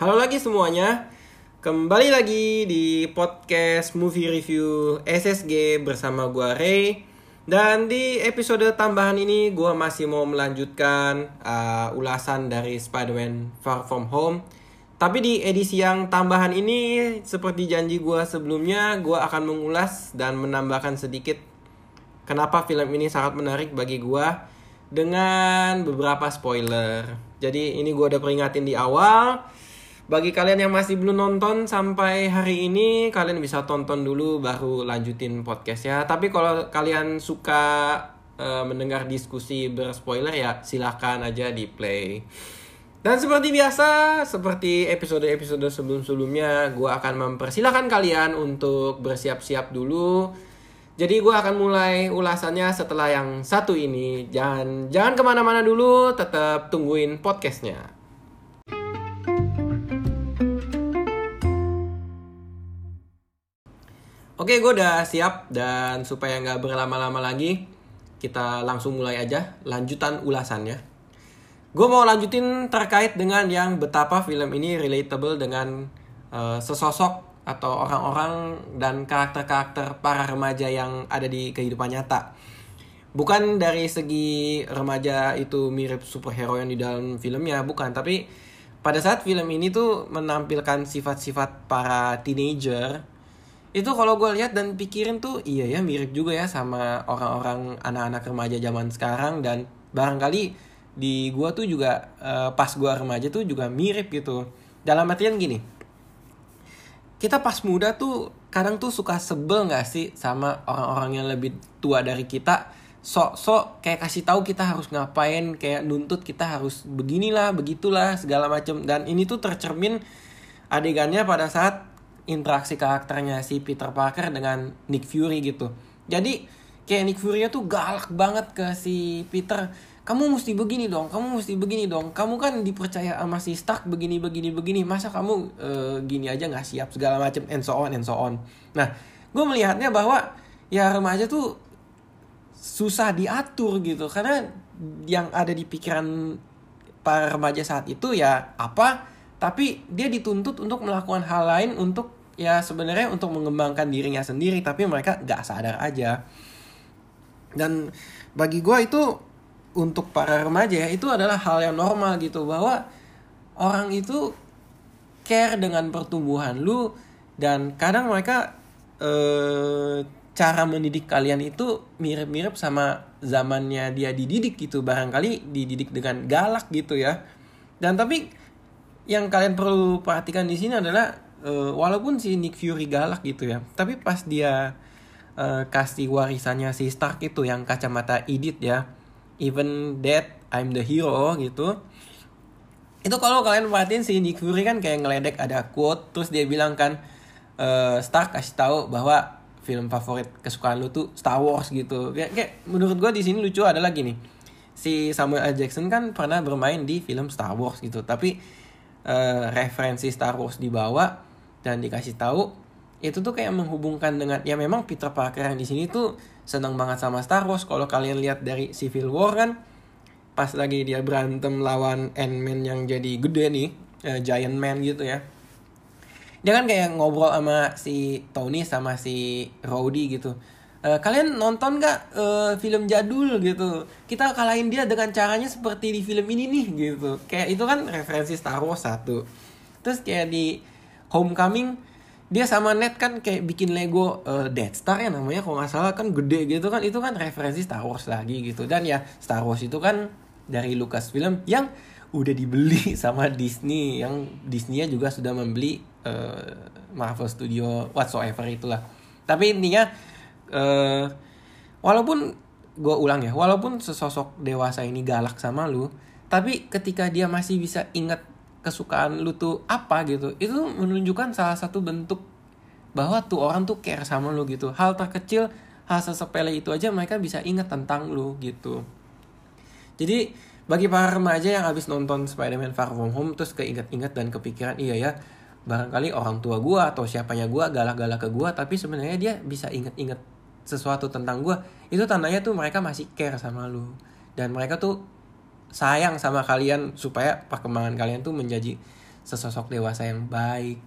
Halo lagi semuanya. Kembali lagi di podcast movie review SSG bersama gua Ray. Dan di episode tambahan ini gua masih mau melanjutkan uh, ulasan dari Spider-Man Far From Home. Tapi di edisi yang tambahan ini seperti janji gua sebelumnya, gua akan mengulas dan menambahkan sedikit kenapa film ini sangat menarik bagi gua dengan beberapa spoiler. Jadi ini gua udah peringatin di awal bagi kalian yang masih belum nonton sampai hari ini, kalian bisa tonton dulu baru lanjutin podcast ya. Tapi kalau kalian suka uh, mendengar diskusi berspoiler ya silahkan aja di play. Dan seperti biasa, seperti episode-episode sebelum-sebelumnya, gue akan mempersilahkan kalian untuk bersiap-siap dulu. Jadi gue akan mulai ulasannya setelah yang satu ini. Jangan jangan ke mana-mana dulu, tetap tungguin podcastnya. Oke, gue udah siap dan supaya nggak berlama-lama lagi, kita langsung mulai aja lanjutan ulasannya. Gue mau lanjutin terkait dengan yang betapa film ini relatable dengan uh, sesosok atau orang-orang dan karakter-karakter para remaja yang ada di kehidupan nyata. Bukan dari segi remaja itu mirip superhero yang di dalam filmnya, bukan. Tapi pada saat film ini tuh menampilkan sifat-sifat para teenager itu kalau gue lihat dan pikirin tuh iya ya mirip juga ya sama orang-orang anak-anak remaja zaman sekarang dan barangkali di gue tuh juga uh, pas gue remaja tuh juga mirip gitu. Dalam artian gini kita pas muda tuh kadang tuh suka sebel nggak sih sama orang-orang yang lebih tua dari kita? Sok-sok kayak kasih tahu kita harus ngapain kayak nuntut kita harus beginilah begitulah segala macam dan ini tuh tercermin adegannya pada saat interaksi karakternya si Peter Parker dengan Nick Fury gitu. Jadi kayak Nick Fury tuh galak banget ke si Peter. Kamu mesti begini dong, kamu mesti begini dong. Kamu kan dipercaya sama si Stark begini begini begini. Masa kamu uh, gini aja nggak siap segala macam and so on and so on. Nah, gue melihatnya bahwa ya remaja tuh susah diatur gitu karena yang ada di pikiran para remaja saat itu ya apa tapi dia dituntut untuk melakukan hal lain untuk ya sebenarnya untuk mengembangkan dirinya sendiri tapi mereka gak sadar aja. Dan bagi gue itu untuk para remaja ya itu adalah hal yang normal gitu bahwa orang itu care dengan pertumbuhan lu dan kadang mereka eh, cara mendidik kalian itu mirip-mirip sama zamannya dia dididik gitu. Barangkali dididik dengan galak gitu ya. Dan tapi yang kalian perlu perhatikan di sini adalah uh, walaupun si Nick Fury galak gitu ya tapi pas dia uh, kasih warisannya si Stark itu yang kacamata Edith ya even that I'm the hero gitu itu kalau kalian perhatiin si Nick Fury kan kayak ngeledek ada quote terus dia bilang kan uh, Stark kasih tahu bahwa film favorit kesukaan lu tuh Star Wars gitu kayak, kayak menurut gue di sini lucu adalah gini si Samuel L. Jackson kan pernah bermain di film Star Wars gitu tapi uh, referensi Star Wars dibawa dan dikasih tahu itu tuh kayak menghubungkan dengan ya memang Peter Parker yang di sini tuh senang banget sama Star Wars. Kalau kalian lihat dari Civil War kan pas lagi dia berantem lawan Ant-Man yang jadi gede nih uh, Giant Man gitu ya. Dia kan kayak ngobrol sama si Tony sama si Rhodey gitu. Uh, kalian nonton gak uh, film jadul gitu? Kita kalahin dia dengan caranya seperti di film ini nih gitu. Kayak itu kan referensi Star Wars satu. Terus kayak di Homecoming dia sama Ned kan kayak bikin Lego uh, Death Star ya namanya kalau nggak salah kan gede gitu kan. Itu kan referensi Star Wars lagi gitu. Dan ya Star Wars itu kan dari Lucasfilm yang udah dibeli sama Disney yang Disney juga sudah membeli uh, Marvel Studio whatsoever itulah. Tapi intinya uh, walaupun gue ulang ya walaupun sesosok dewasa ini galak sama lu tapi ketika dia masih bisa ingat kesukaan lu tuh apa gitu. Itu menunjukkan salah satu bentuk bahwa tuh orang tuh care sama lu gitu. Hal terkecil hal sesepele itu aja mereka bisa ingat tentang lu gitu. Jadi bagi para remaja yang habis nonton Spider-Man Far From Home terus keinget-inget dan kepikiran iya ya barangkali orang tua gue atau siapanya gue galak-galak ke gue tapi sebenarnya dia bisa inget-inget sesuatu tentang gue itu tandanya tuh mereka masih care sama lu. Dan mereka tuh sayang sama kalian supaya perkembangan kalian tuh menjadi sesosok dewasa yang baik.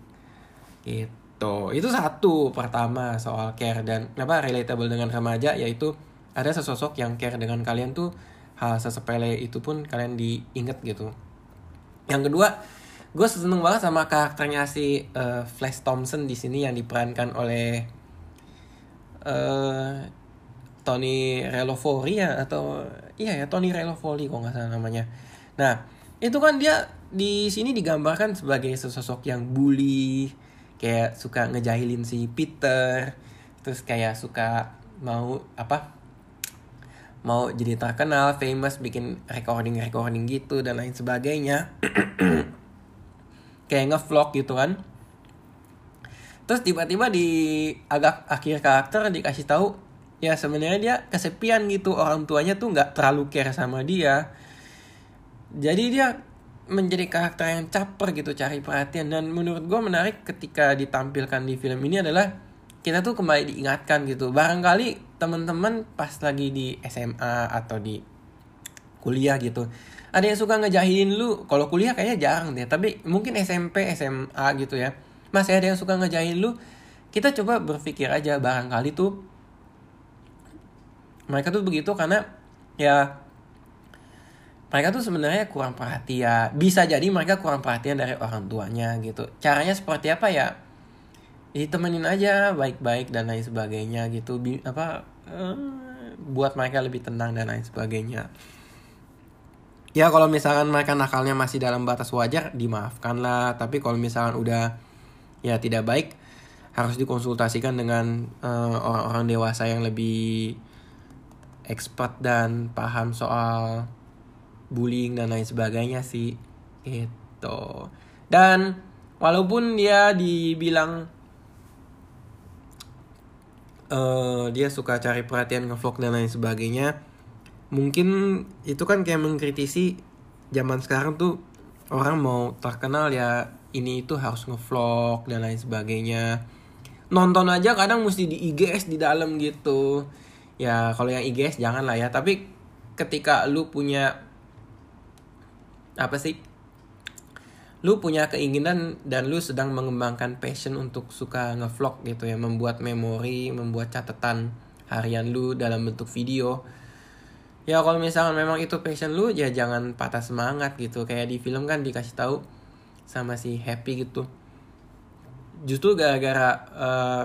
Gitu. Itu satu pertama soal care dan apa relatable dengan remaja yaitu ada sesosok yang care dengan kalian tuh hal sesepele itu pun kalian diinget gitu. Yang kedua gue seneng banget sama karakternya si uh, Flash Thompson di sini yang diperankan oleh uh, Tony Relovori ya atau iya ya Tony Relovori kok nggak salah namanya. Nah itu kan dia di sini digambarkan sebagai sesosok yang bully, kayak suka ngejahilin si Peter, terus kayak suka mau apa mau jadi terkenal, famous, bikin recording recording gitu dan lain sebagainya. kayak ngevlog gitu kan. Terus tiba-tiba di agak akhir karakter dikasih tahu ya sebenarnya dia kesepian gitu. Orang tuanya tuh nggak terlalu care sama dia. Jadi dia menjadi karakter yang caper gitu cari perhatian. Dan menurut gue menarik ketika ditampilkan di film ini adalah kita tuh kembali diingatkan gitu. Barangkali teman-teman pas lagi di SMA atau di kuliah gitu ada yang suka ngejahilin lu. Kalau kuliah kayaknya jarang deh tapi mungkin SMP SMA gitu ya. Masih ada yang suka ngejahilin lu kita coba berpikir aja barangkali tuh mereka tuh begitu karena ya mereka tuh sebenarnya kurang perhatian. Bisa jadi mereka kurang perhatian dari orang tuanya gitu. Caranya seperti apa ya? Ditemenin aja baik-baik dan lain sebagainya gitu. Bi apa uh, buat mereka lebih tenang dan lain sebagainya. Ya kalau misalkan mereka nakalnya masih dalam batas wajar dimaafkan lah tapi kalau misalkan udah ya tidak baik harus dikonsultasikan dengan eh, orang-orang uh, dewasa yang lebih expert dan paham soal bullying dan lain sebagainya sih itu dan walaupun dia dibilang uh, dia suka cari perhatian ngevlog dan lain sebagainya mungkin itu kan kayak mengkritisi zaman sekarang tuh orang mau terkenal ya ini itu harus ngevlog dan lain sebagainya. Nonton aja kadang mesti di IGS di dalam gitu ya kalau yang IGS jangan lah ya. Tapi ketika lu punya apa sih? Lu punya keinginan dan lu sedang mengembangkan passion untuk suka ngevlog gitu ya membuat memori membuat catatan harian lu dalam bentuk video. Ya kalau misalnya memang itu passion lu ya jangan patah semangat gitu. Kayak di film kan dikasih tahu sama si happy gitu. Justru gara-gara uh,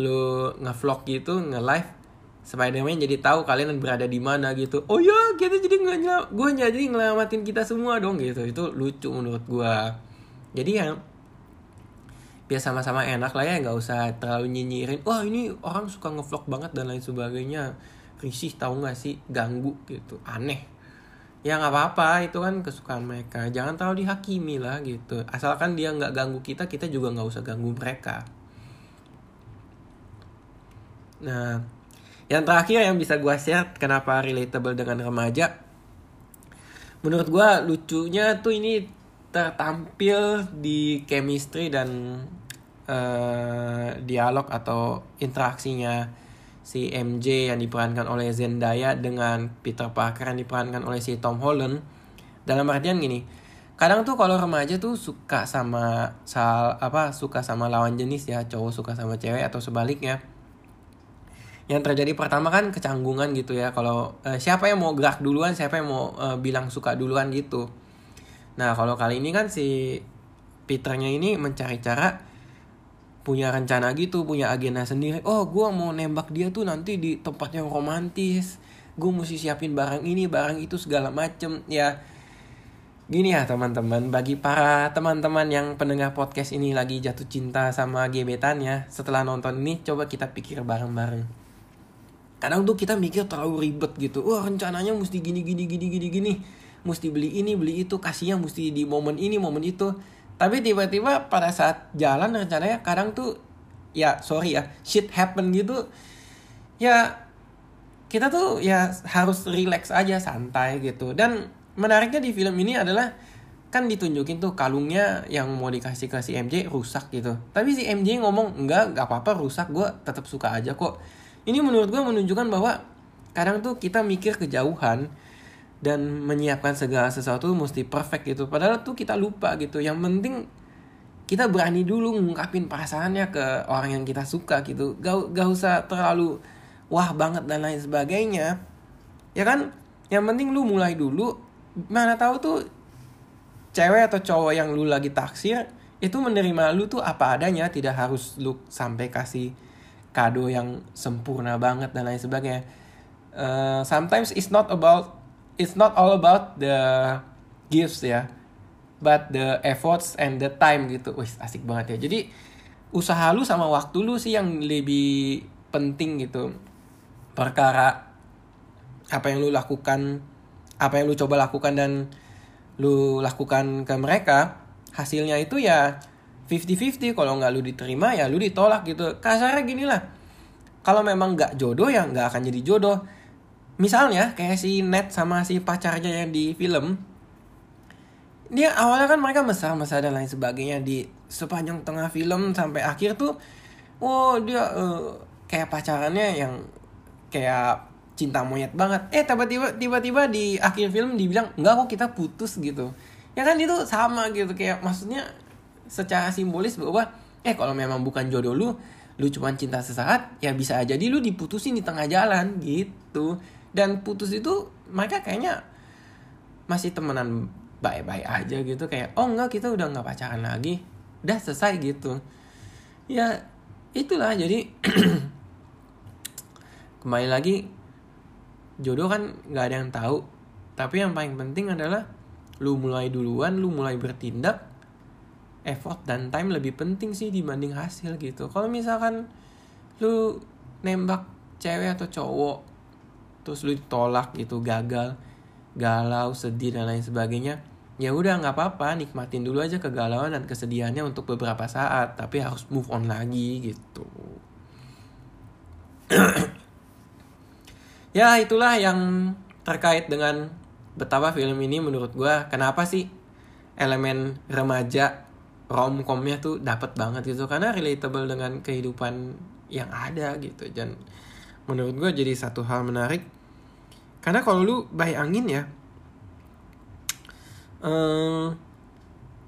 lu ngevlog gitu nge-live Spider-Man jadi tahu kalian berada di mana gitu. Oh ya, kita jadi nggak gue jadi ngelamatin kita semua dong gitu. Itu lucu menurut gue. Jadi ya biar sama-sama enak lah ya nggak usah terlalu nyinyirin wah ini orang suka ngevlog banget dan lain sebagainya. Risih tahu nggak sih? Ganggu gitu. Aneh. Ya nggak apa-apa. Itu kan kesukaan mereka. Jangan terlalu dihakimi lah gitu. Asalkan dia nggak ganggu kita kita juga nggak usah ganggu mereka. Nah yang terakhir yang bisa gue share kenapa relatable dengan remaja. Menurut gue lucunya tuh ini tertampil di chemistry dan uh, dialog atau interaksinya si MJ yang diperankan oleh Zendaya dengan Peter Parker yang diperankan oleh si Tom Holland. Dalam artian gini, kadang tuh kalau remaja tuh suka sama sal apa suka sama lawan jenis ya cowok suka sama cewek atau sebaliknya yang terjadi pertama kan kecanggungan gitu ya. Kalau uh, siapa yang mau gerak duluan siapa yang mau uh, bilang suka duluan gitu. Nah kalau kali ini kan si Peternya ini mencari cara punya rencana gitu punya agenda sendiri. Oh gue mau nembak dia tuh nanti di tempat yang romantis. Gue mesti siapin barang ini barang itu segala macem ya. Gini ya teman-teman. Bagi para teman-teman yang pendengar podcast ini lagi jatuh cinta sama gebetannya setelah nonton ini coba kita pikir bareng-bareng kadang tuh kita mikir terlalu ribet gitu. Wah rencananya mesti gini gini gini gini gini. Mesti beli ini beli itu. Kasihnya mesti di momen ini momen itu. Tapi tiba-tiba pada saat jalan rencananya kadang tuh ya sorry ya shit happen gitu. Ya kita tuh ya harus relax aja santai gitu. Dan menariknya di film ini adalah kan ditunjukin tuh kalungnya yang mau dikasih ke si MJ rusak gitu. Tapi si MJ ngomong enggak nggak apa-apa rusak. Gue tetap suka aja kok ini menurut gue menunjukkan bahwa kadang tuh kita mikir kejauhan dan menyiapkan segala sesuatu mesti perfect gitu. Padahal tuh kita lupa gitu. Yang penting kita berani dulu ngungkapin perasaannya ke orang yang kita suka gitu. Gak, gak usah terlalu wah banget dan lain sebagainya. Ya kan? Yang penting lu mulai dulu. Mana tahu tuh cewek atau cowok yang lu lagi taksir itu menerima lu tuh apa adanya tidak harus lu sampai kasih kado yang sempurna banget dan lain sebagainya uh, sometimes it's not about it's not all about the gifts ya but the efforts and the time gitu. Wih, asik banget ya. Jadi usaha lu sama waktu lu sih yang lebih penting gitu. Perkara apa yang lu lakukan, apa yang lu coba lakukan dan lu lakukan ke mereka, hasilnya itu ya 50-50 kalau nggak lu diterima ya lu ditolak gitu. Kasarnya gini lah. Kalau memang nggak jodoh ya nggak akan jadi jodoh. Misalnya kayak si Ned sama si pacarnya yang di film dia awalnya kan mereka mesra-mesra dan lain sebagainya di sepanjang tengah film sampai akhir tuh oh dia uh, kayak pacarannya yang kayak cinta monyet banget eh tiba-tiba tiba-tiba di akhir film dibilang enggak kok kita putus gitu ya kan itu sama gitu kayak maksudnya secara simbolis bahwa eh kalau memang bukan jodoh lu lu cuma cinta sesaat ya bisa aja di lu diputusin di tengah jalan gitu. Dan putus itu mereka kayaknya masih temenan baik-baik aja gitu. Kayak oh enggak kita udah nggak pacaran lagi. Udah selesai gitu. Ya itulah. Jadi kembali lagi jodoh kan nggak ada yang tahu. Tapi yang paling penting adalah lu mulai duluan lu mulai bertindak effort dan time lebih penting sih dibanding hasil gitu. Kalau misalkan lu nembak cewek atau cowok terus lu ditolak gitu gagal galau sedih dan lain sebagainya ya udah nggak apa-apa nikmatin dulu aja kegalauan dan kesedihannya untuk beberapa saat tapi harus move on lagi gitu. Ya itulah yang terkait dengan betapa film ini menurut gue kenapa sih elemen remaja romcomnya tuh dapat banget gitu. Karena relatable dengan kehidupan yang ada gitu. Dan menurut gue jadi satu hal menarik. Karena kalau lu bayangin ya uh,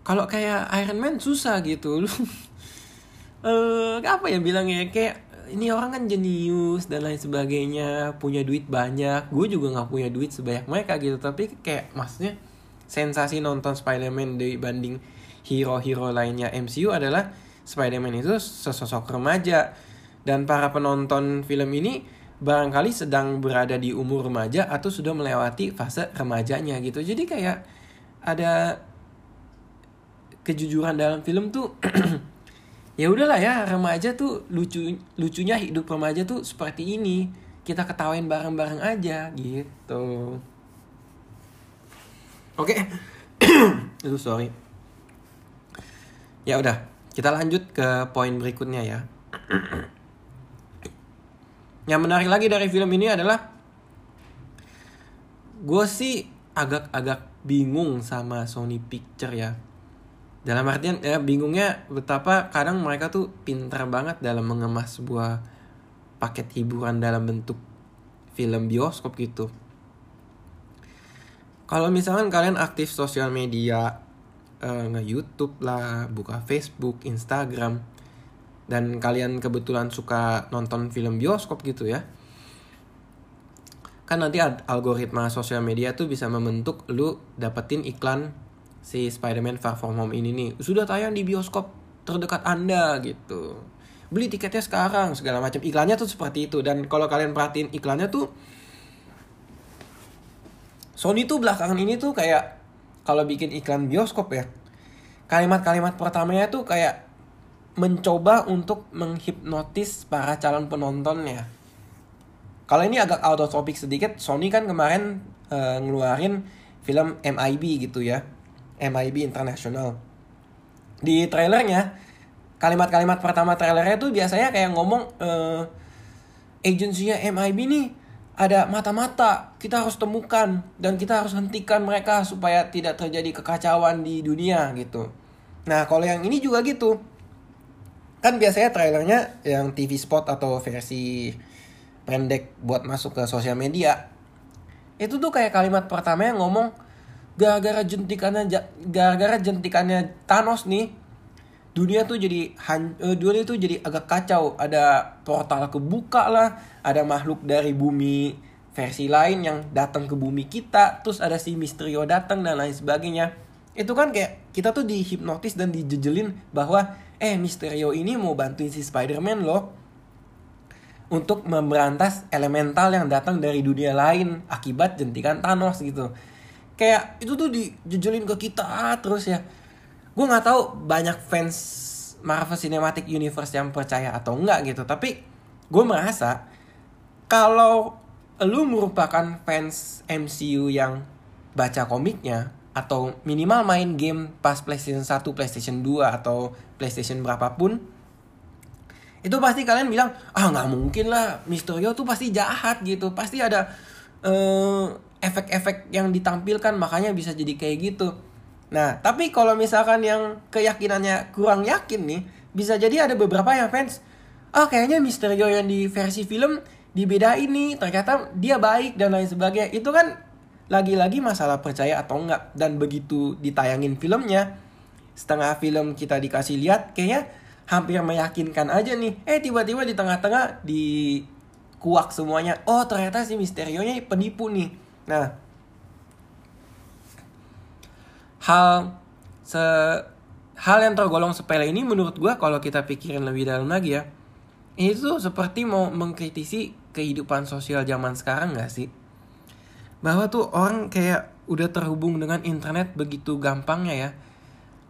kalau kayak Iron Man susah gitu. Lu uh, apa ya bilangnya? Kayak ini orang kan jenius dan lain sebagainya punya duit banyak. Gue juga nggak punya duit sebanyak mereka gitu. Tapi kayak maksudnya sensasi nonton Spider-Man dibanding hero-hero lainnya MCU adalah Spider-Man itu sesosok remaja. Dan para penonton film ini barangkali sedang berada di umur remaja atau sudah melewati fase remajanya gitu. Jadi kayak ada kejujuran dalam film tuh ya udahlah ya remaja tuh lucu lucunya hidup remaja tuh seperti ini. Kita ketawain bareng-bareng aja gitu. Oke. Okay. itu sorry ya udah kita lanjut ke poin berikutnya ya. Yang menarik lagi dari film ini adalah gue sih agak-agak bingung sama Sony Picture ya. Dalam artian ya bingungnya betapa kadang mereka tuh pintar banget dalam mengemas sebuah paket hiburan dalam bentuk film bioskop gitu. Kalau misalkan kalian aktif sosial media uh, nge YouTube lah buka Facebook Instagram. Dan kalian kebetulan suka nonton film bioskop gitu ya. Kan nanti algoritma sosial media tuh bisa membentuk lu dapetin iklan si Spider-Man Far From Home ini nih. Sudah tayang di bioskop terdekat anda gitu. Beli tiketnya sekarang segala macam. Iklannya tuh seperti itu. Dan kalau kalian perhatiin iklannya tuh Sony tuh belakangan ini tuh kayak kalau bikin iklan bioskop ya kalimat-kalimat pertamanya tuh kayak mencoba untuk menghipnotis para calon penontonnya kalau ini agak out of topic sedikit, Sony kan kemarin uh, ngeluarin film MIB gitu ya. MIB International. Di trailernya, kalimat-kalimat pertama trailernya tuh biasanya kayak ngomong uh, agensinya MIB nih ada mata-mata kita harus temukan dan kita harus hentikan mereka supaya tidak terjadi kekacauan di dunia gitu. Nah kalau yang ini juga gitu kan biasanya trailernya yang TV spot atau versi pendek buat masuk ke sosial media itu tuh kayak kalimat pertama yang ngomong gara-gara jentikannya gara-gara jentikannya Thanos nih dunia tuh jadi han, uh, dunia tuh jadi agak kacau. Ada portal kebuka lah ada makhluk dari bumi versi lain yang datang ke bumi kita terus ada si Misterio datang dan lain sebagainya. Itu kan kayak kita tuh dihipnotis dan dijejelin bahwa eh Misterio ini mau bantuin si Spider-Man loh untuk memberantas elemental yang datang dari dunia lain akibat jentikan Thanos gitu. Kayak itu tuh dijejelin ke kita terus ya gue nggak tahu banyak fans Marvel Cinematic Universe yang percaya atau enggak gitu tapi gue merasa kalau lu merupakan fans MCU yang baca komiknya atau minimal main game pas PlayStation 1, PlayStation 2 atau PlayStation berapapun itu pasti kalian bilang ah nggak mungkin lah Mysterio tuh pasti jahat gitu. Pasti ada uh, efek-efek yang ditampilkan makanya bisa jadi kayak gitu Nah, tapi kalau misalkan yang keyakinannya kurang yakin nih, bisa jadi ada beberapa yang fans, oh kayaknya Misterio yang di versi film dibedain nih, ternyata dia baik dan lain sebagainya. Itu kan lagi-lagi masalah percaya atau enggak. Dan begitu ditayangin filmnya, setengah film kita dikasih lihat, kayaknya hampir meyakinkan aja nih. Eh tiba-tiba di tengah-tengah di kuak semuanya. Oh ternyata si Misterio nya penipu nih. Nah, hal se hal yang tergolong sepele ini menurut gue kalau kita pikirin lebih dalam lagi ya ini tuh seperti mau mengkritisi kehidupan sosial zaman sekarang gak sih? Bahwa tuh orang kayak udah terhubung dengan internet begitu gampangnya ya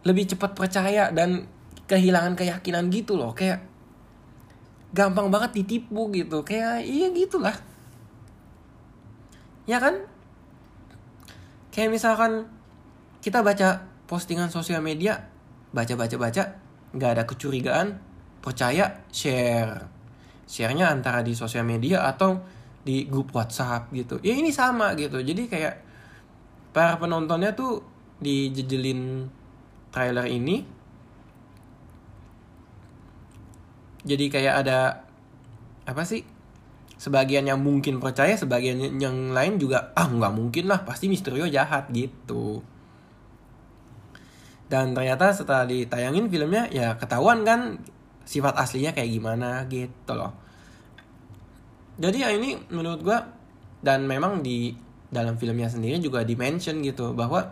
lebih cepat percaya dan kehilangan keyakinan gitu loh kayak gampang banget ditipu gitu kayak iya gitulah. Ya kan? Kayak misalkan kita baca postingan sosial media baca baca baca nggak ada kecurigaan percaya share. Sharenya antara di sosial media atau di grup WhatsApp gitu. Ya ini sama gitu. Jadi kayak para penontonnya tuh dijejelin trailer ini. Jadi kayak ada apa sih? Sebagian yang mungkin percaya sebagian yang lain juga ah nggak mungkin lah pasti Misterio jahat gitu dan ternyata setelah ditayangin filmnya ya ketahuan kan sifat aslinya kayak gimana gitu loh. Jadi ya ini menurut gue dan memang di dalam filmnya sendiri juga dimention gitu bahwa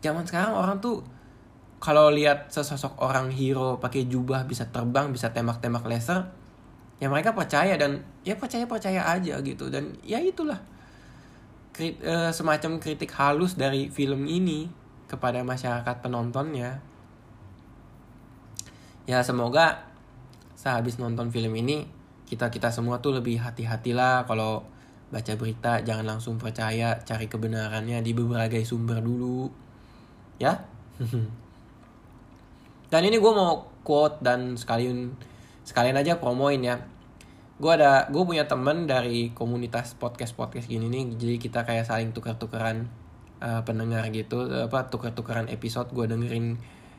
zaman sekarang orang tuh kalau lihat sesosok orang hero pakai jubah bisa terbang bisa tembak-tembak laser ya mereka percaya dan ya percaya percaya aja gitu. Dan ya itulah krit, uh, semacam kritik halus dari film ini kepada masyarakat penontonnya. Ya semoga sehabis nonton film ini kita kita semua tuh lebih hati-hatilah kalau baca berita. Jangan langsung percaya cari kebenarannya di berbagai sumber dulu. Ya? Dan ini gue mau quote dan sekalian sekalian aja promoin ya. Gue ada gue punya temen dari komunitas podcast podcast gini nih. Jadi kita kayak saling tukar-tukaran uh, pendengar gitu apa tuker-tukeran episode gue dengerin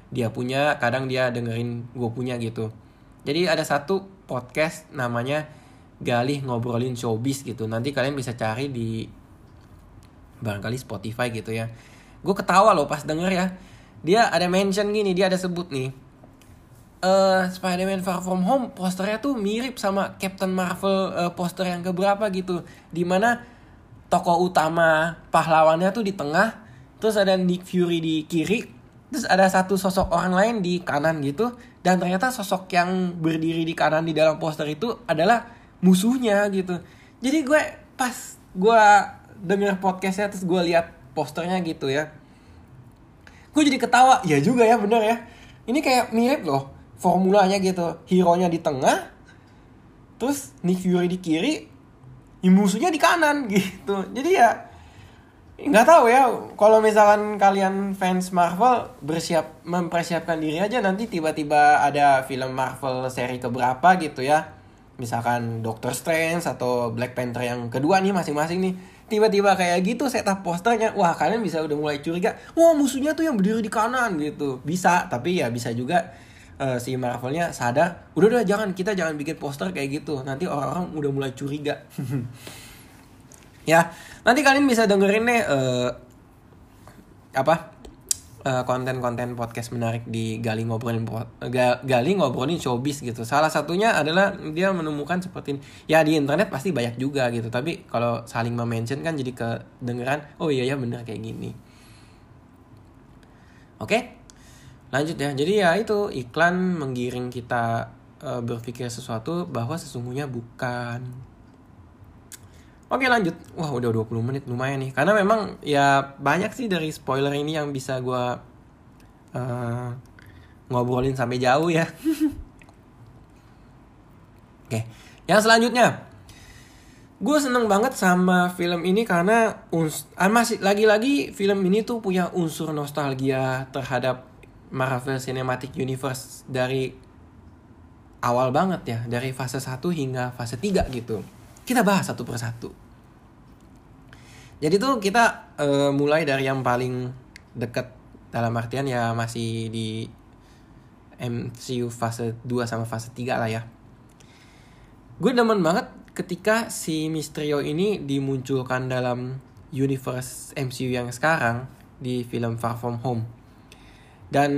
dia punya kadang dia dengerin gue punya gitu. Jadi ada satu podcast namanya Galih ngobrolin showbiz gitu. Nanti kalian bisa cari di barangkali Spotify gitu ya. Gue ketawa loh pas denger ya. Dia ada mention gini dia ada sebut nih uh, Spider-Man Far From Home posternya tuh mirip sama Captain Marvel uh, poster yang keberapa gitu. Di mana tokoh utama pahlawannya tuh di tengah terus ada Nick Fury di kiri terus ada satu sosok orang lain di kanan gitu dan ternyata sosok yang berdiri di kanan di dalam poster itu adalah musuhnya gitu. Jadi gue pas gue denger podcastnya terus gue lihat posternya gitu ya gue jadi ketawa. Ya juga ya bener ya. Ini kayak mirip loh formulanya gitu. Hero nya di tengah terus Nick Fury di kiri ya musuhnya di kanan gitu. Jadi ya nggak tahu ya kalau misalkan kalian fans Marvel bersiap mempersiapkan diri aja nanti tiba-tiba ada film Marvel seri keberapa gitu ya. Misalkan Doctor Strange atau Black Panther yang kedua nih masing-masing nih. Tiba-tiba kayak gitu setup posternya wah kalian bisa udah mulai curiga wah musuhnya tuh yang berdiri di kanan gitu. Bisa tapi ya bisa juga uh, si Marvelnya sadar udah udah jangan kita jangan bikin poster kayak gitu nanti orang-orang udah mulai curiga ya nanti kalian bisa dengerin nih uh, apa eh, konten-konten podcast menarik di gali ngobrolin gali ngobrolin showbiz gitu. Salah satunya adalah dia menemukan seperti ya di internet pasti banyak juga gitu. Tapi kalau saling mention kan jadi kedengeran oh iya ya bener kayak gini. Oke. Lanjut ya. Jadi ya itu iklan menggiring kita uh, berpikir sesuatu bahwa sesungguhnya bukan. Oke lanjut. Wah udah 20 menit lumayan nih. Karena memang ya banyak sih dari spoiler ini yang bisa gue uh, ngobrolin sampai jauh ya. Oke. Yang selanjutnya. Gue seneng banget sama film ini karena uns ah, masih lagi-lagi film ini tuh punya unsur nostalgia terhadap Marvel Cinematic Universe dari awal banget ya, dari fase 1 hingga fase 3 gitu kita bahas satu persatu. Jadi tuh kita uh, mulai dari yang paling dekat dalam artian ya masih di MCU fase 2 sama fase 3 lah ya. Gue demen banget ketika si Mysterio ini dimunculkan dalam universe MCU yang sekarang di film Far From Home. Dan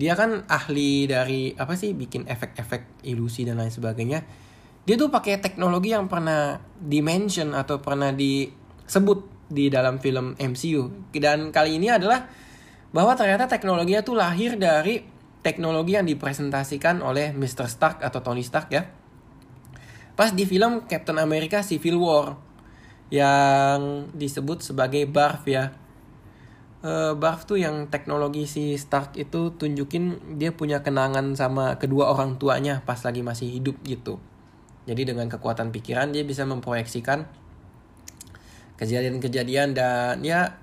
dia kan ahli dari apa sih bikin efek-efek ilusi dan lain sebagainya. Dia tuh pakai teknologi yang pernah dimention atau pernah disebut di dalam film MCU dan kali ini adalah bahwa ternyata teknologinya tuh lahir dari teknologi yang dipresentasikan oleh Mr. Stark atau Tony Stark ya. Pas di film Captain America Civil War yang disebut sebagai BARF ya uh, tuh yang teknologi si Stark itu tunjukin dia punya kenangan sama kedua orang tuanya pas lagi masih hidup gitu jadi dengan kekuatan pikiran dia bisa memproyeksikan kejadian-kejadian dan ya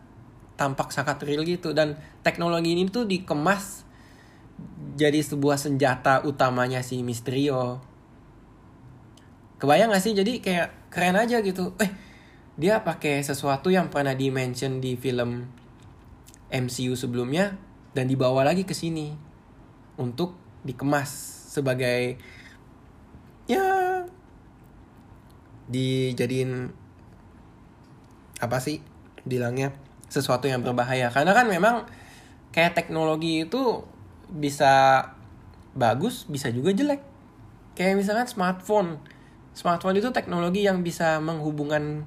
tampak sangat real gitu dan teknologi ini tuh dikemas jadi sebuah senjata utamanya si Mysterio. Kebayang gak sih? Jadi kayak keren aja gitu. Eh, dia pakai sesuatu yang pernah dimention di film MCU sebelumnya dan dibawa lagi ke sini untuk dikemas sebagai ya dijadiin apa sih bilangnya sesuatu yang berbahaya. Karena kan memang kayak teknologi itu bisa bagus bisa juga jelek. Kayak misalkan smartphone. Smartphone itu teknologi yang bisa menghubungkan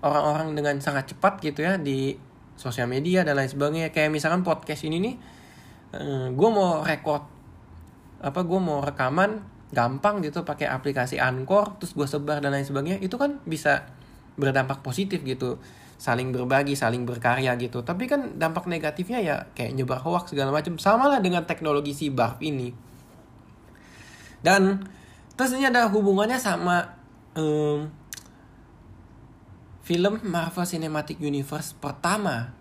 orang-orang dengan sangat cepat gitu ya di sosial media dan lain sebagainya. Kayak misalkan podcast ini nih eh, gue mau record apa gue mau rekaman gampang gitu pakai aplikasi Anchor terus gue sebar dan lain sebagainya itu kan bisa berdampak positif gitu. Saling berbagi saling berkarya gitu. Tapi kan dampak negatifnya ya kayak nyebar hoax segala macam. Sama lah dengan teknologi si barf ini. Dan terus ini ada hubungannya sama um, film Marvel Cinematic Universe pertama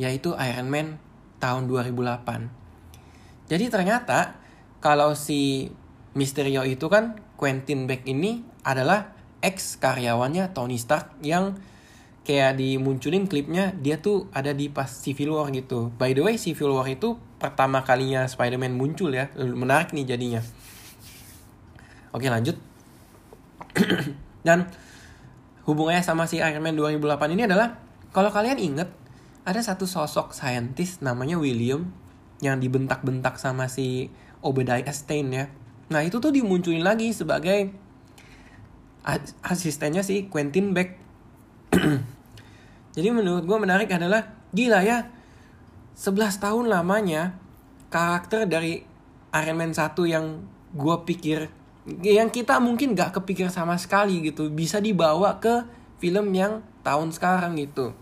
yaitu Iron Man tahun 2008 jadi ternyata kalau si Mysterio itu kan Quentin Beck ini adalah ex karyawannya Tony Stark yang kayak dimunculin klipnya dia tuh ada di pas Civil War gitu. By the way Civil War itu pertama kalinya Spider-Man muncul ya. Menarik nih jadinya. Oke lanjut. Dan hubungannya sama si Iron Man 2008 ini adalah kalau kalian inget ada satu sosok saintis namanya William yang dibentak-bentak sama si Obadiah Stane ya Nah itu tuh dimunculin lagi sebagai asistennya si Quentin Beck. Jadi menurut gue menarik adalah gila ya 11 tahun lamanya karakter dari Iron Man 1 yang gue pikir yang kita mungkin gak kepikir sama sekali gitu bisa dibawa ke film yang tahun sekarang gitu.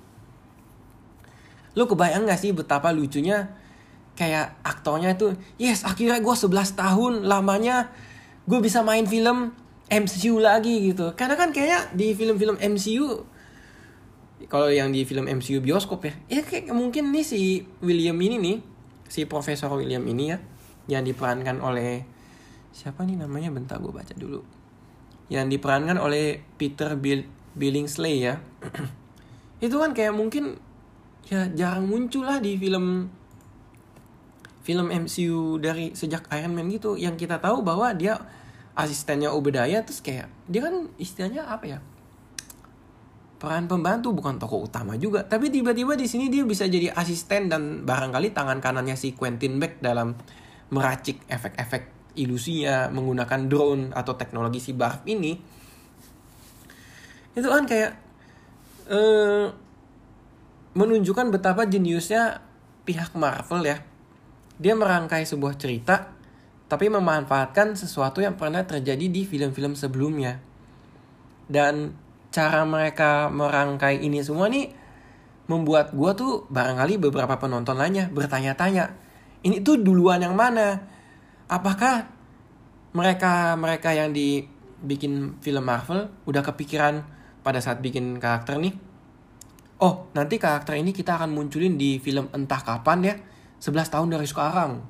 Lu kebayang gak sih betapa lucunya kayak aktornya itu yes akhirnya gue 11 tahun lamanya gue bisa main film MCU lagi gitu karena kan kayaknya di film-film MCU kalau yang di film MCU bioskop ya ya kayak mungkin nih si William ini nih si Profesor William ini ya yang diperankan oleh siapa nih namanya? Bentar gue baca dulu. Yang diperankan oleh Peter Bill Billingsley ya. Itu kan kayak mungkin ya jarang muncul lah di film film MCU dari sejak Iron Man gitu. Yang kita tahu bahwa dia asistennya Obadiah terus kayak dia kan istilahnya apa ya? Peran pembantu bukan tokoh utama juga. Tapi tiba-tiba di sini dia bisa jadi asisten dan barangkali tangan kanannya si Quentin Beck dalam meracik efek-efek ilusinya menggunakan drone atau teknologi si Barf ini itu kan kayak uh, menunjukkan betapa jeniusnya pihak Marvel ya. Dia merangkai sebuah cerita tapi memanfaatkan sesuatu yang pernah terjadi di film-film sebelumnya. Dan cara mereka merangkai ini semua nih membuat gue tuh barangkali beberapa penonton lainnya bertanya-tanya ini tuh duluan yang mana apakah mereka mereka yang dibikin film Marvel udah kepikiran pada saat bikin karakter nih? Oh nanti karakter ini kita akan munculin di film entah kapan ya 11 tahun dari sekarang.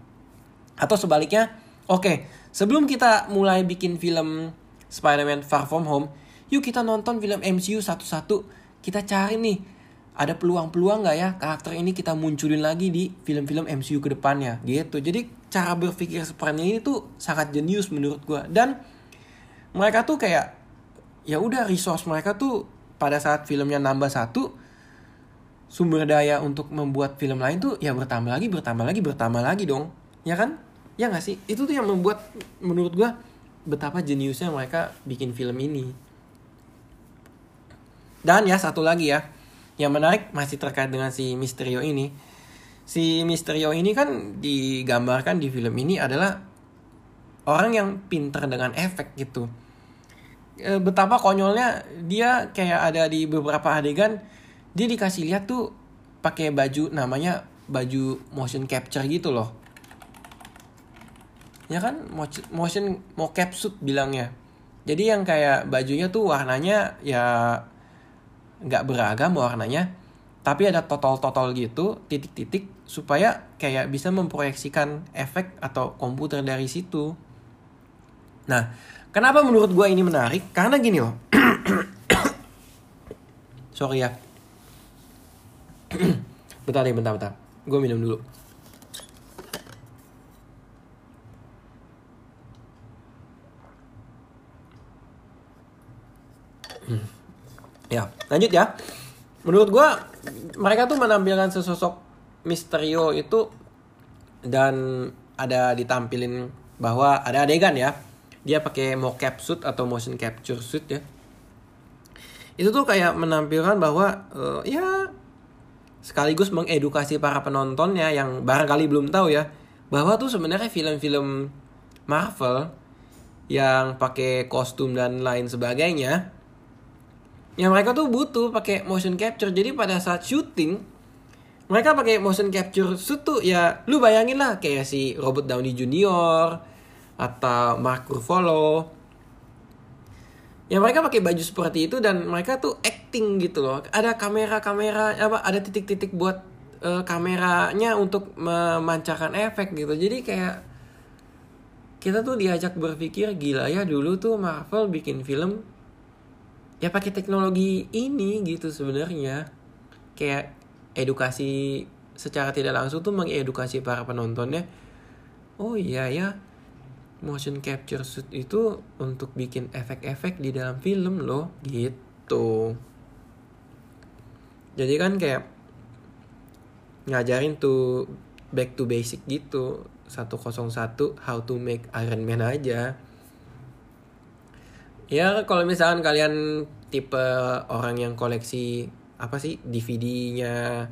Atau sebaliknya oke sebelum kita mulai bikin film Spider-Man Far From Home yuk kita nonton film MCU satu-satu. Kita cari nih ada peluang-peluang nggak ya karakter ini kita munculin lagi di film-film MCU ke depannya? Gitu. Jadi cara berpikir seperti ini tuh sangat jenius menurut gue dan mereka tuh kayak ya udah resource mereka tuh pada saat filmnya nambah satu sumber daya untuk membuat film lain tuh ya bertambah lagi bertambah lagi bertambah lagi dong. Ya kan? Ya nggak sih? Itu tuh yang membuat menurut gue betapa jeniusnya mereka bikin film ini. Dan ya satu lagi ya, yang menarik masih terkait dengan si Misterio ini. Si Misterio ini kan digambarkan di film ini adalah orang yang pinter dengan efek gitu. E, betapa konyolnya dia kayak ada di beberapa adegan dia dikasih lihat tuh pakai baju namanya baju motion capture gitu loh. Ya kan motion mocap suit bilangnya. Jadi yang kayak bajunya tuh warnanya ya nggak beragam warnanya tapi ada total-total gitu titik-titik supaya kayak bisa memproyeksikan efek atau komputer dari situ. Nah kenapa menurut gue ini menarik? Karena gini loh. Sorry ya. Bentar nih bentar bentar. Gue minum dulu Ya, lanjut ya. Menurut gue, mereka tuh menampilkan sesosok Misterio itu dan ada ditampilin bahwa ada adegan ya. Dia pakai mocap suit atau motion capture suit ya. Itu tuh kayak menampilkan bahwa uh, ya sekaligus mengedukasi para penontonnya yang barangkali belum tahu ya bahwa tuh sebenarnya film-film Marvel yang pakai kostum dan lain sebagainya ya mereka tuh butuh pakai motion capture. Jadi pada saat syuting mereka pakai motion capture suit tuh ya lu bayangin lah kayak si Robert Downey Jr. atau Mark Ruffalo. Ya mereka pakai baju seperti itu dan mereka tuh acting gitu loh. Ada kamera-kamera apa ada titik-titik buat uh, kameranya untuk memancarkan efek gitu. Jadi kayak kita tuh diajak berpikir gila ya dulu tuh Marvel bikin film ya pakai teknologi ini gitu sebenarnya. Kayak edukasi secara tidak langsung tuh mengedukasi para penontonnya oh iya ya motion capture suit itu untuk bikin efek-efek di dalam film loh gitu. Jadi kan kayak ngajarin tuh back to basic gitu 101 how to make Iron Man aja Ya kalau misalkan kalian tipe orang yang koleksi apa sih DVD-nya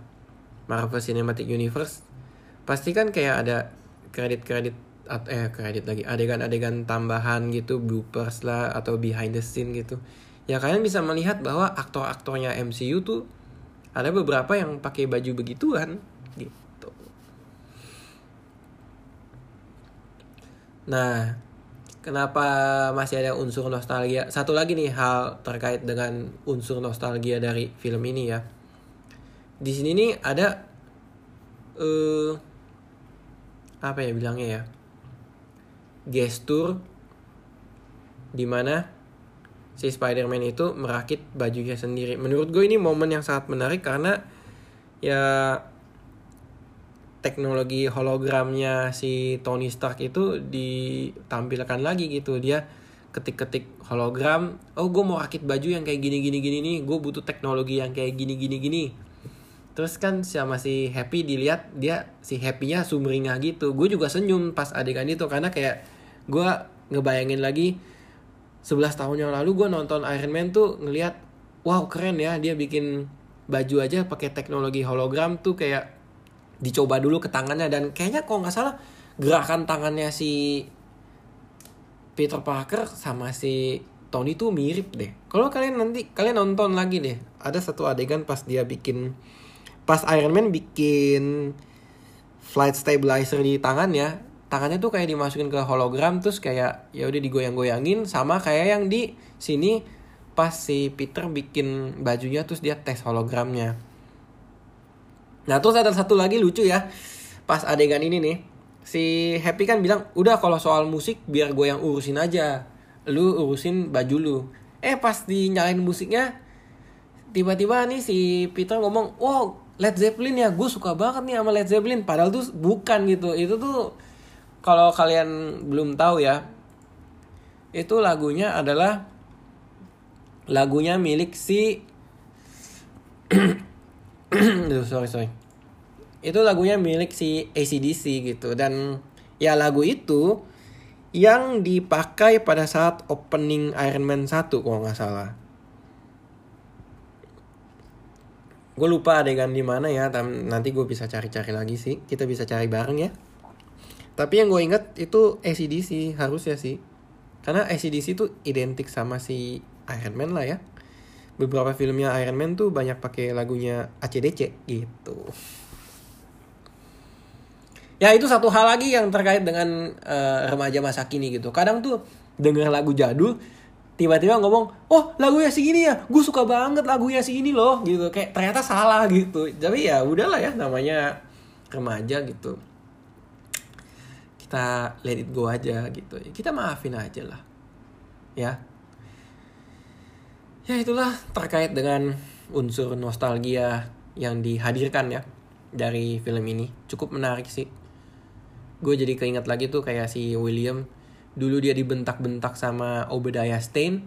Marvel Cinematic Universe, pasti kan kayak ada kredit-kredit eh kredit lagi adegan-adegan tambahan gitu bloopers lah atau behind the scene gitu. Ya kalian bisa melihat bahwa aktor-aktornya MCU tuh ada beberapa yang pakai baju begituan gitu. Nah, kenapa masih ada unsur nostalgia? Satu lagi nih hal terkait dengan unsur nostalgia dari film ini ya. Di sini nih ada uh, apa ya bilangnya ya? Gestur di mana si Spider-Man itu merakit bajunya sendiri. Menurut gue ini momen yang sangat menarik karena ya teknologi hologramnya si Tony Stark itu ditampilkan lagi gitu. Dia ketik-ketik hologram oh gue mau rakit baju yang kayak gini gini gini nih. Gue butuh teknologi yang kayak gini gini gini. Terus kan sama si happy dilihat dia si happynya sumringah gitu. Gue juga senyum pas adegan itu karena kayak gue ngebayangin lagi 11 tahun yang lalu gue nonton Iron Man tuh ngelihat wow keren ya dia bikin baju aja pakai teknologi hologram tuh kayak dicoba dulu ke tangannya dan kayaknya kalau nggak salah gerakan tangannya si Peter Parker sama si Tony tuh mirip deh. Kalau kalian nanti kalian nonton lagi deh, ada satu adegan pas dia bikin pas Iron Man bikin flight stabilizer di tangannya, tangannya tuh kayak dimasukin ke hologram terus kayak ya udah digoyang-goyangin sama kayak yang di sini pas si Peter bikin bajunya terus dia tes hologramnya. Nah terus ada satu lagi lucu ya. Pas adegan ini nih si Happy kan bilang udah kalau soal musik biar gue yang urusin aja. Lu urusin baju lu. Eh pas dinyalain musiknya tiba-tiba nih si Peter ngomong wow Led Zeppelin ya gue suka banget nih sama Led Zeppelin. Padahal tuh bukan gitu. Itu tuh kalau kalian belum tahu ya itu lagunya adalah lagunya milik si sorry sorry itu lagunya milik si ACDC gitu dan ya lagu itu yang dipakai pada saat opening Iron Man 1 kalau nggak salah gue lupa adegan di mana ya nanti gue bisa cari-cari lagi sih kita bisa cari bareng ya tapi yang gue inget itu ACDC harusnya sih. Karena ACDC itu identik sama si Iron Man lah ya. Beberapa filmnya Iron Man tuh banyak pakai lagunya ACDC gitu. Ya itu satu hal lagi yang terkait dengan uh, remaja masa kini gitu. Kadang tuh denger lagu jadul tiba-tiba ngomong oh lagunya segini ya gue suka banget lagunya segini loh gitu. Kayak ternyata salah gitu. Tapi ya udahlah ya namanya remaja gitu. Kita let it go aja gitu. Kita maafin aja lah. Ya ya itulah terkait dengan unsur nostalgia yang dihadirkan ya dari film ini. Cukup menarik sih. Gue jadi keinget lagi tuh kayak si William. Dulu dia dibentak-bentak sama Obadiah Stane.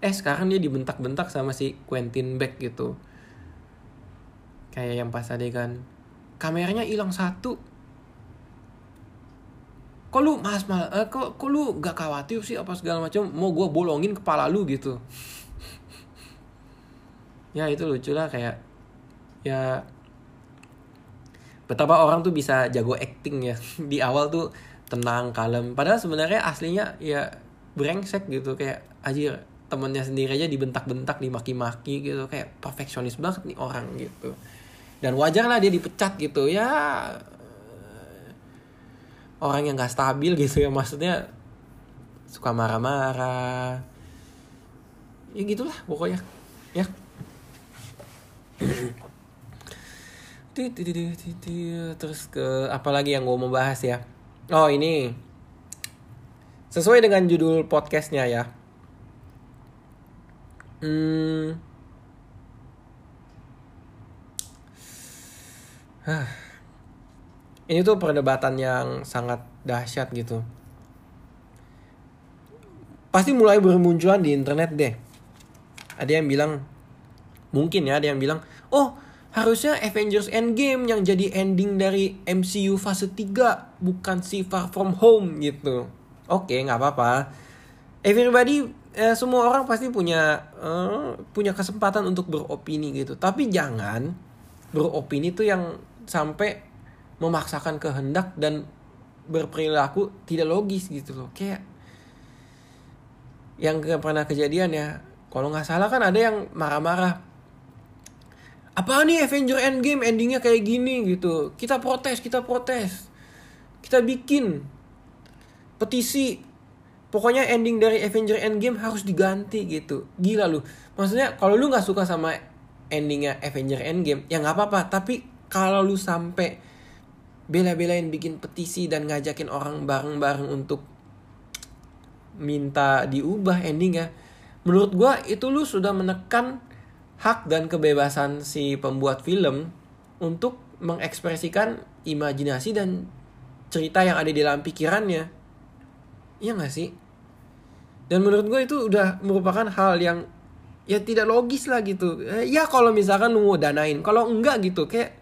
Eh sekarang dia dibentak-bentak sama si Quentin Beck gitu. Kayak yang pas adegan kameranya hilang satu. Kok lu mas mal eh, kok kok lu gak khawatir sih apa segala macam? Mau gue bolongin kepala lu gitu ya itu lucu lah kayak ya betapa orang tuh bisa jago acting ya. Di awal tuh tenang kalem. Padahal sebenarnya aslinya ya brengsek gitu. Kayak aja temennya sendiri aja dibentak-bentak dimaki-maki gitu. Kayak perfeksionis banget nih orang gitu. Dan wajar lah dia dipecat gitu. Ya orang yang gak stabil gitu ya. Maksudnya suka marah-marah. Ya gitulah pokoknya. Ya terus ke apa lagi yang gue mau bahas ya? Oh ini. Sesuai dengan judul podcastnya ya. Hmm. Ini tuh perdebatan yang sangat dahsyat gitu. Pasti mulai bermunculan di internet deh. Ada yang bilang, mungkin ya ada yang bilang, oh harusnya Avengers Endgame yang jadi ending dari MCU fase 3 bukan si Far From Home gitu. Oke, nggak apa-apa. Everybody eh, semua orang pasti punya eh, punya kesempatan untuk beropini gitu. Tapi jangan beropini tuh yang sampai memaksakan kehendak dan berperilaku tidak logis gitu loh kayak yang pernah kejadian ya kalau nggak salah kan ada yang marah-marah apa nih Avenger Endgame endingnya kayak gini gitu? Kita protes kita protes. Kita bikin petisi. Pokoknya ending dari Avenger Endgame harus diganti gitu. Gila lu. Maksudnya kalau lu nggak suka sama endingnya Avenger Endgame ya nggak apa-apa. Tapi kalau lu sampai bela-belain bikin petisi dan ngajakin orang bareng-bareng untuk minta diubah endingnya menurut gue itu lu sudah menekan hak dan kebebasan si pembuat film untuk mengekspresikan imajinasi dan cerita yang ada di dalam pikirannya. Iya gak sih? Dan menurut gue itu udah merupakan hal yang ya tidak logis lah gitu. Eh, ya kalau misalkan lu mau danain kalau enggak gitu kayak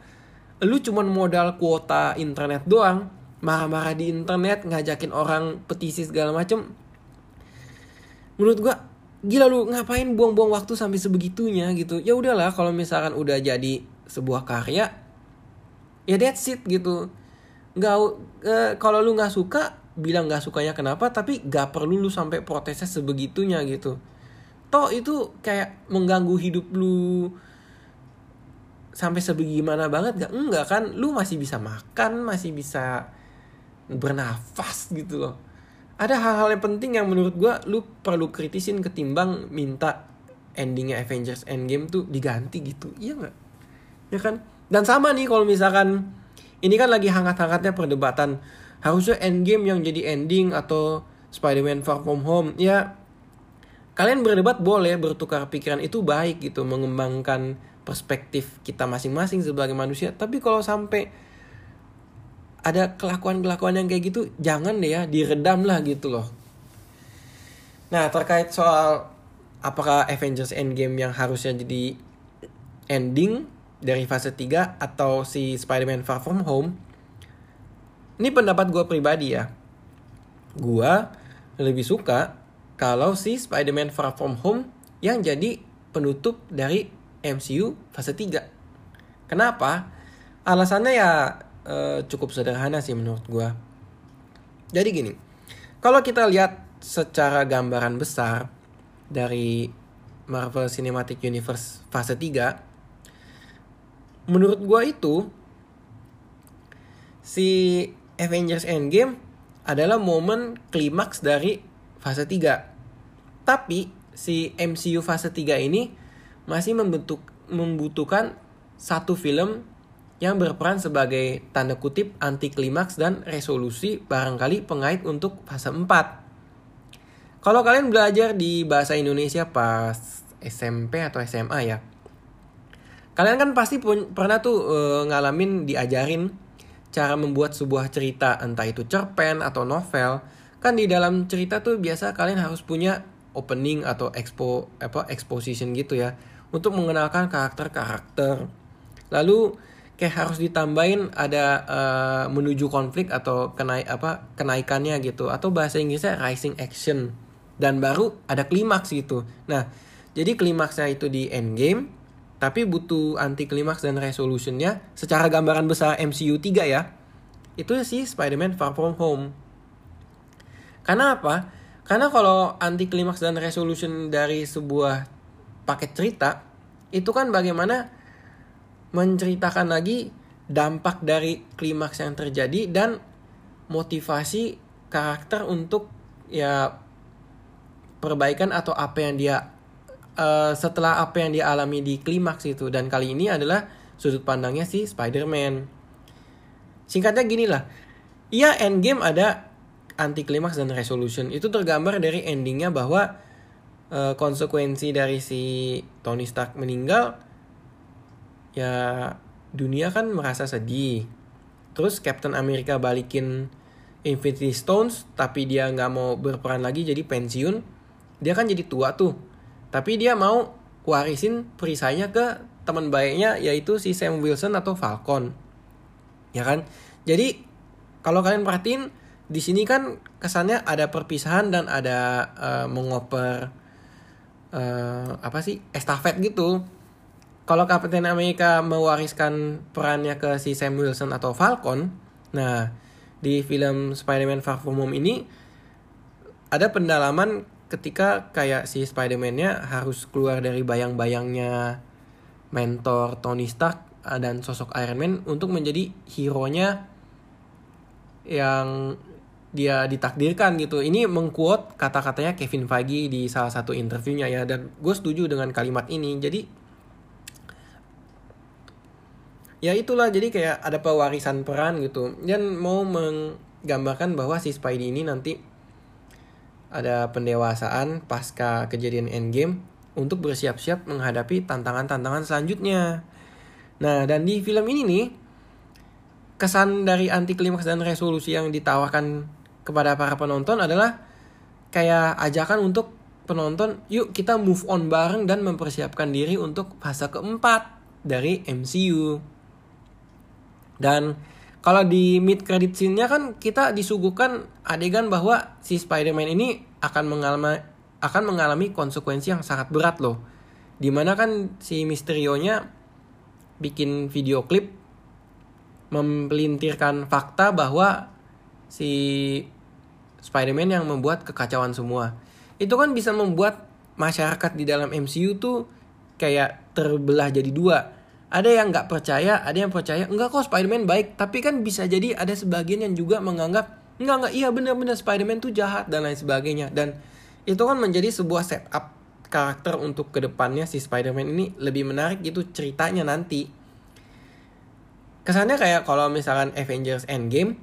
lu cuman modal kuota internet doang marah-marah di internet ngajakin orang petisi segala macem. Menurut gua gila lu ngapain buang-buang waktu sampai sebegitunya gitu? Ya udahlah kalau misalkan udah jadi sebuah karya ya that's it gitu. Nggak uh, kalau lu nggak suka bilang nggak sukanya kenapa tapi gak perlu lu sampai protesnya sebegitunya gitu. Toh itu kayak mengganggu hidup lu sampai sebagaimana banget gak enggak kan? Lu masih bisa makan masih bisa bernafas gitu loh ada hal-hal yang penting yang menurut gue lu perlu kritisin ketimbang minta endingnya Avengers Endgame tuh diganti gitu. Iya nggak? Ya kan? Dan sama nih kalau misalkan ini kan lagi hangat-hangatnya perdebatan. Harusnya Endgame yang jadi ending atau Spider-Man Far From Home ya kalian berdebat boleh bertukar pikiran itu baik gitu mengembangkan perspektif kita masing-masing sebagai manusia. Tapi kalau sampai ada kelakuan-kelakuan yang kayak gitu jangan deh ya diredam lah gitu loh. Nah terkait soal apakah Avengers Endgame yang harusnya jadi ending dari fase 3 atau si Spider-Man Far From Home ini pendapat gue pribadi ya. Gue lebih suka kalau si Spider-Man Far From Home yang jadi penutup dari MCU fase 3 kenapa? Alasannya ya uh, cukup sederhana sih menurut gue. Jadi gini, kalau kita lihat secara gambaran besar dari Marvel Cinematic Universe fase 3, menurut gue itu si Avengers Endgame adalah momen klimaks dari fase 3. Tapi si MCU fase 3 ini masih membentuk membutuhkan satu film yang berperan sebagai tanda kutip anti klimaks dan resolusi barangkali pengait untuk fase 4. Kalau kalian belajar di bahasa Indonesia pas SMP atau SMA ya, kalian kan pasti pun, pernah tuh e, ngalamin diajarin cara membuat sebuah cerita entah itu cerpen atau novel. Kan di dalam cerita tuh biasa kalian harus punya opening atau expo apa exposition gitu ya untuk mengenalkan karakter-karakter. Lalu kayak harus ditambahin ada uh, menuju konflik atau kenaik apa kenaikannya gitu atau bahasa Inggrisnya rising action dan baru ada klimaks gitu. Nah, jadi klimaksnya itu di end game tapi butuh anti klimaks dan resolutionnya secara gambaran besar MCU 3 ya. Itu sih Spider-Man Far From Home. Karena apa? Karena kalau anti klimaks dan resolution dari sebuah paket cerita itu kan bagaimana menceritakan lagi dampak dari klimaks yang terjadi dan motivasi karakter untuk ya perbaikan atau apa yang dia uh, setelah apa yang dia alami di klimaks itu dan kali ini adalah sudut pandangnya si Spider-Man. Singkatnya gini lah. Iya endgame ada anti klimaks dan resolution. Itu tergambar dari endingnya bahwa uh, konsekuensi dari si Tony Stark meninggal ya dunia kan merasa sedih. Terus Captain America balikin Infinity Stones tapi dia nggak mau berperan lagi jadi pensiun. Dia kan jadi tua tuh. Tapi dia mau warisin perisainya ke teman baiknya yaitu si Sam Wilson atau Falcon. Ya kan? Jadi kalau kalian perhatiin di sini kan kesannya ada perpisahan dan ada uh, mengoper uh, apa sih estafet gitu kalau Captain America mewariskan perannya ke si Sam Wilson atau Falcon, nah di film Spider-Man Far From Home ini ada pendalaman ketika kayak si Spider-Man-nya harus keluar dari bayang-bayangnya mentor Tony Stark eh, dan sosok Iron Man untuk menjadi hero-nya yang dia ditakdirkan gitu. Ini mengquote kata-katanya Kevin Feige di salah satu interviewnya ya dan gue setuju dengan kalimat ini. Jadi ya itulah jadi kayak ada pewarisan peran gitu dan mau menggambarkan bahwa si Spidey ini nanti ada pendewasaan pasca kejadian Endgame untuk bersiap-siap menghadapi tantangan-tantangan selanjutnya. Nah, dan di film ini nih kesan dari anti klimaks dan resolusi yang ditawarkan kepada para penonton adalah kayak ajakan untuk penonton yuk kita move on bareng dan mempersiapkan diri untuk fase keempat dari MCU. Dan kalau di mid credit scene-nya kan kita disuguhkan adegan bahwa si Spider-Man ini akan mengalami akan mengalami konsekuensi yang sangat berat loh. Di mana kan si Misterio-nya bikin video klip mempelintirkan fakta bahwa si Spider-Man yang membuat kekacauan semua itu kan bisa membuat masyarakat di dalam MCU tuh kayak terbelah jadi dua. Ada yang nggak percaya, ada yang percaya enggak kok Spider-Man baik, tapi kan bisa jadi ada sebagian yang juga menganggap enggak enggak iya benar-benar Spider-Man tuh jahat dan lain sebagainya dan itu kan menjadi sebuah setup karakter untuk ke depannya si Spider-Man ini lebih menarik gitu ceritanya nanti. Kesannya kayak kalau misalkan Avengers Endgame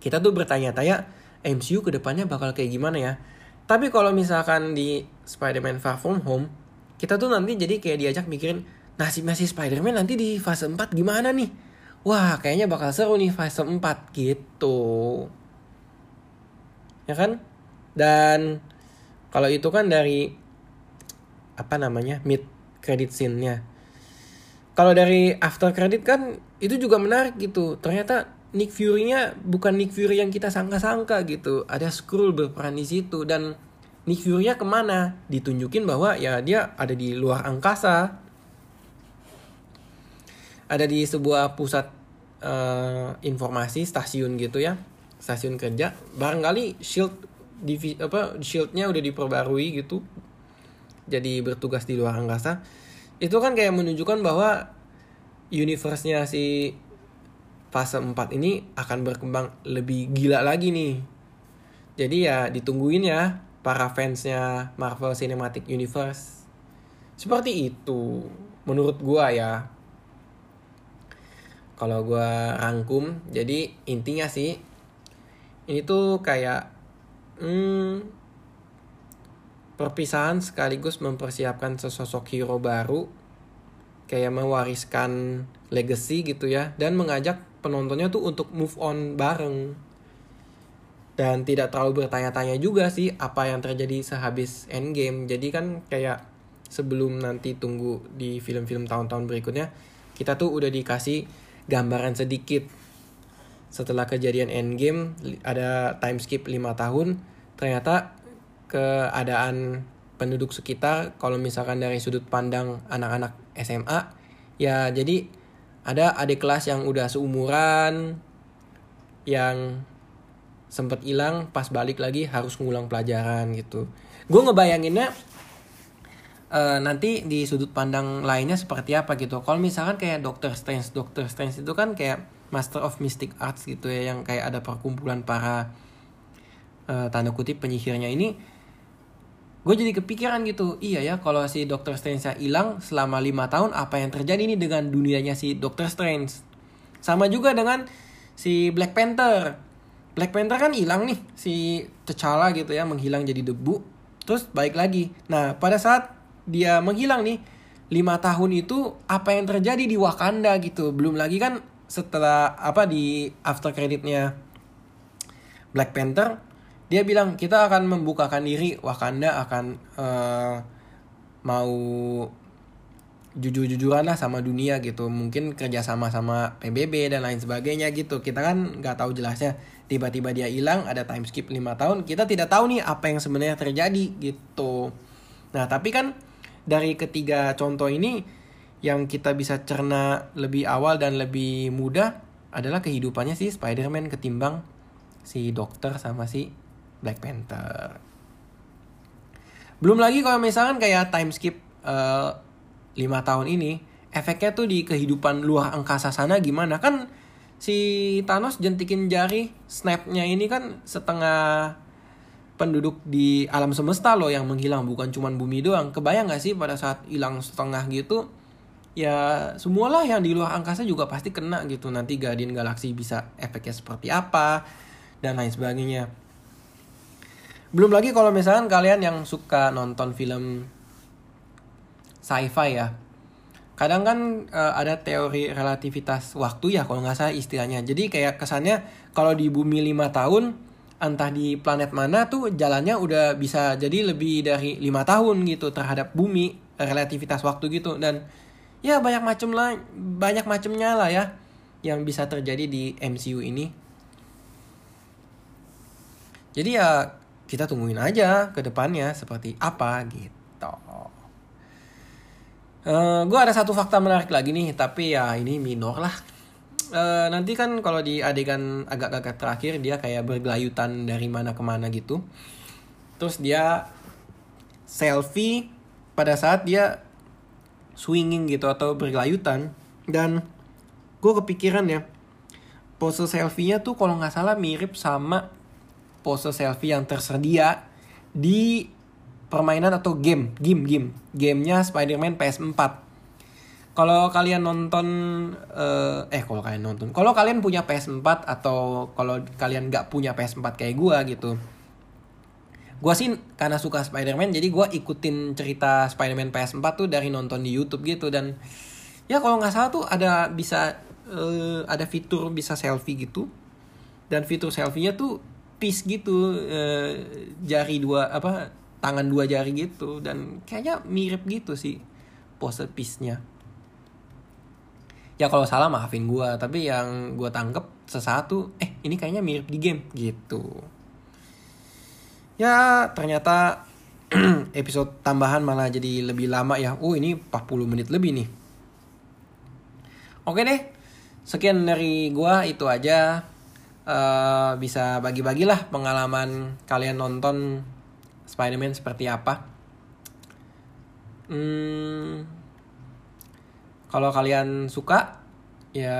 kita tuh bertanya-tanya MCU ke depannya bakal kayak gimana ya? Tapi kalau misalkan di Spider-Man Far From Home, kita tuh nanti jadi kayak diajak mikirin nasib masih Spider-Man nanti di fase 4 gimana nih? Wah, kayaknya bakal seru nih fase 4 gitu. Ya kan? Dan kalau itu kan dari apa namanya? mid credit scene-nya. Kalau dari after credit kan itu juga menarik gitu. Ternyata Nick Fury-nya bukan Nick Fury yang kita sangka-sangka gitu. Ada Skrull berperan di situ dan Nick Fury-nya ke mana? Ditunjukin bahwa ya dia ada di luar angkasa. Ada di sebuah pusat uh, informasi stasiun gitu ya. Stasiun kerja. Barangkali shield divi, apa shieldnya udah diperbarui gitu. Jadi bertugas di luar angkasa. Itu kan kayak menunjukkan bahwa universe-nya si fase 4 ini akan berkembang lebih gila lagi nih. Jadi ya ditungguin ya para fansnya Marvel Cinematic Universe. Seperti itu menurut gua ya. Kalau gua rangkum, jadi intinya sih ini tuh kayak hmm, perpisahan sekaligus mempersiapkan sesosok hero baru kayak mewariskan legacy gitu ya dan mengajak penontonnya tuh untuk move on bareng. Dan tidak terlalu bertanya-tanya juga sih apa yang terjadi sehabis endgame. Jadi kan kayak sebelum nanti tunggu di film-film tahun-tahun berikutnya kita tuh udah dikasih gambaran sedikit. Setelah kejadian endgame ada time skip 5 tahun ternyata keadaan penduduk sekitar kalau misalkan dari sudut pandang anak-anak SMA ya jadi ada adik kelas yang udah seumuran yang sempet hilang pas balik lagi harus ngulang pelajaran gitu. Gue ngebayanginnya uh, nanti di sudut pandang lainnya seperti apa gitu. Kalau misalkan kayak Doctor Strange Doctor Strange itu kan kayak Master of Mystic Arts gitu ya yang kayak ada perkumpulan para uh, tanda kutip penyihirnya ini gue jadi kepikiran gitu. Iya ya kalau si Doctor Strange hilang selama lima tahun apa yang terjadi nih dengan dunianya si Doctor Strange? Sama juga dengan si Black Panther. Black Panther kan hilang nih si T'Challa gitu ya menghilang jadi debu terus baik lagi. Nah pada saat dia menghilang nih. Lima tahun itu apa yang terjadi di Wakanda gitu. Belum lagi kan setelah apa di after creditnya Black Panther dia bilang kita akan membukakan diri. Wakanda akan uh, mau jujur-jujuran lah sama dunia gitu. Mungkin kerja sama sama PBB dan lain sebagainya gitu. Kita kan nggak tahu jelasnya. Tiba-tiba dia hilang ada time skip 5 tahun. Kita tidak tahu nih apa yang sebenarnya terjadi gitu. Nah tapi kan dari ketiga contoh ini yang kita bisa cerna lebih awal dan lebih mudah adalah kehidupannya si Spider-Man ketimbang si dokter sama si Black Panther. Belum lagi kalau misalkan kayak time skip uh, eh, 5 tahun ini, efeknya tuh di kehidupan luar angkasa sana gimana? Kan si Thanos jentikin jari, snapnya ini kan setengah penduduk di alam semesta loh yang menghilang bukan cuma bumi doang. Kebayang gak sih pada saat hilang setengah gitu? Ya semualah yang di luar angkasa juga pasti kena gitu. Nanti Guardian Galaxy bisa efeknya seperti apa dan lain sebagainya. Belum lagi kalau misalkan kalian yang suka nonton film sci-fi ya. Kadang kan uh, ada teori relativitas waktu ya kalau nggak salah istilahnya. Jadi kayak kesannya kalau di bumi lima tahun entah di planet mana tuh jalannya udah bisa jadi lebih dari lima tahun gitu terhadap bumi relativitas waktu gitu. Dan ya banyak macam lah banyak macamnya lah ya yang bisa terjadi di MCU ini. Jadi ya kita tungguin aja ke depannya seperti apa gitu. Uh, gue ada satu fakta menarik lagi nih, tapi ya ini minor lah. Uh, nanti kan kalau di adegan agak-agak terakhir dia kayak bergelayutan dari mana ke mana gitu. Terus dia selfie pada saat dia swinging gitu atau bergelayutan dan gue kepikiran ya pose selfie-nya tuh kalau nggak salah mirip sama pose selfie yang tersedia di permainan atau game, game, game, gamenya Spider-Man PS4. Kalau kalian nonton, uh, eh kalau kalian nonton, kalau kalian punya PS4 atau kalau kalian nggak punya PS4 kayak gue gitu, gue sih karena suka Spider-Man jadi gue ikutin cerita Spider-Man PS4 tuh dari nonton di YouTube gitu. Dan ya kalau nggak salah tuh ada bisa uh, ada fitur bisa selfie gitu. Dan fitur selfie-nya tuh piece gitu uh, jari dua apa tangan dua jari gitu. Dan kayaknya mirip gitu sih pose piece-nya ya kalau salah maafin gue tapi yang gue tangkep sesatu eh ini kayaknya mirip di game gitu. Ya ternyata episode tambahan malah jadi lebih lama ya. Oh ini 40 menit lebih nih. Oke deh sekian dari gue itu aja. Uh, bisa bagi-bagilah pengalaman kalian nonton Spider-Man seperti apa. Hmm, kalau kalian suka, ya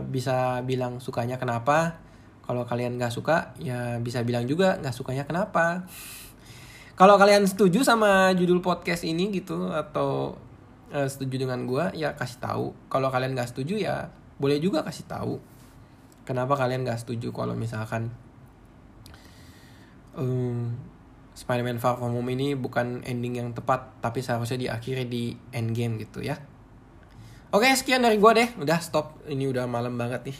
bisa bilang sukanya kenapa. Kalau kalian nggak suka, ya bisa bilang juga nggak sukanya kenapa. Kalau kalian setuju sama judul podcast ini gitu atau uh, setuju dengan gue, ya kasih tahu. Kalau kalian nggak setuju ya boleh juga kasih tahu. Kenapa kalian nggak setuju kalau misalkan um, Spider-Man Far From Home ini bukan ending yang tepat, tapi seharusnya diakhiri di endgame gitu ya. Oke, sekian dari gue deh. Udah stop. Ini udah malam banget nih.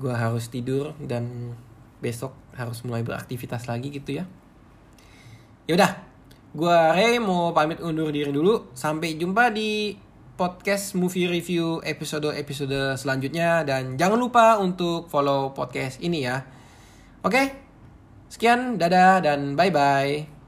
Gue harus tidur dan besok harus mulai beraktivitas lagi gitu ya. Ya udah, gue Ray mau pamit undur diri dulu. Sampai jumpa di podcast movie review episode-episode selanjutnya dan jangan lupa untuk follow podcast ini ya. Oke, Sekian, dadah dan bye-bye.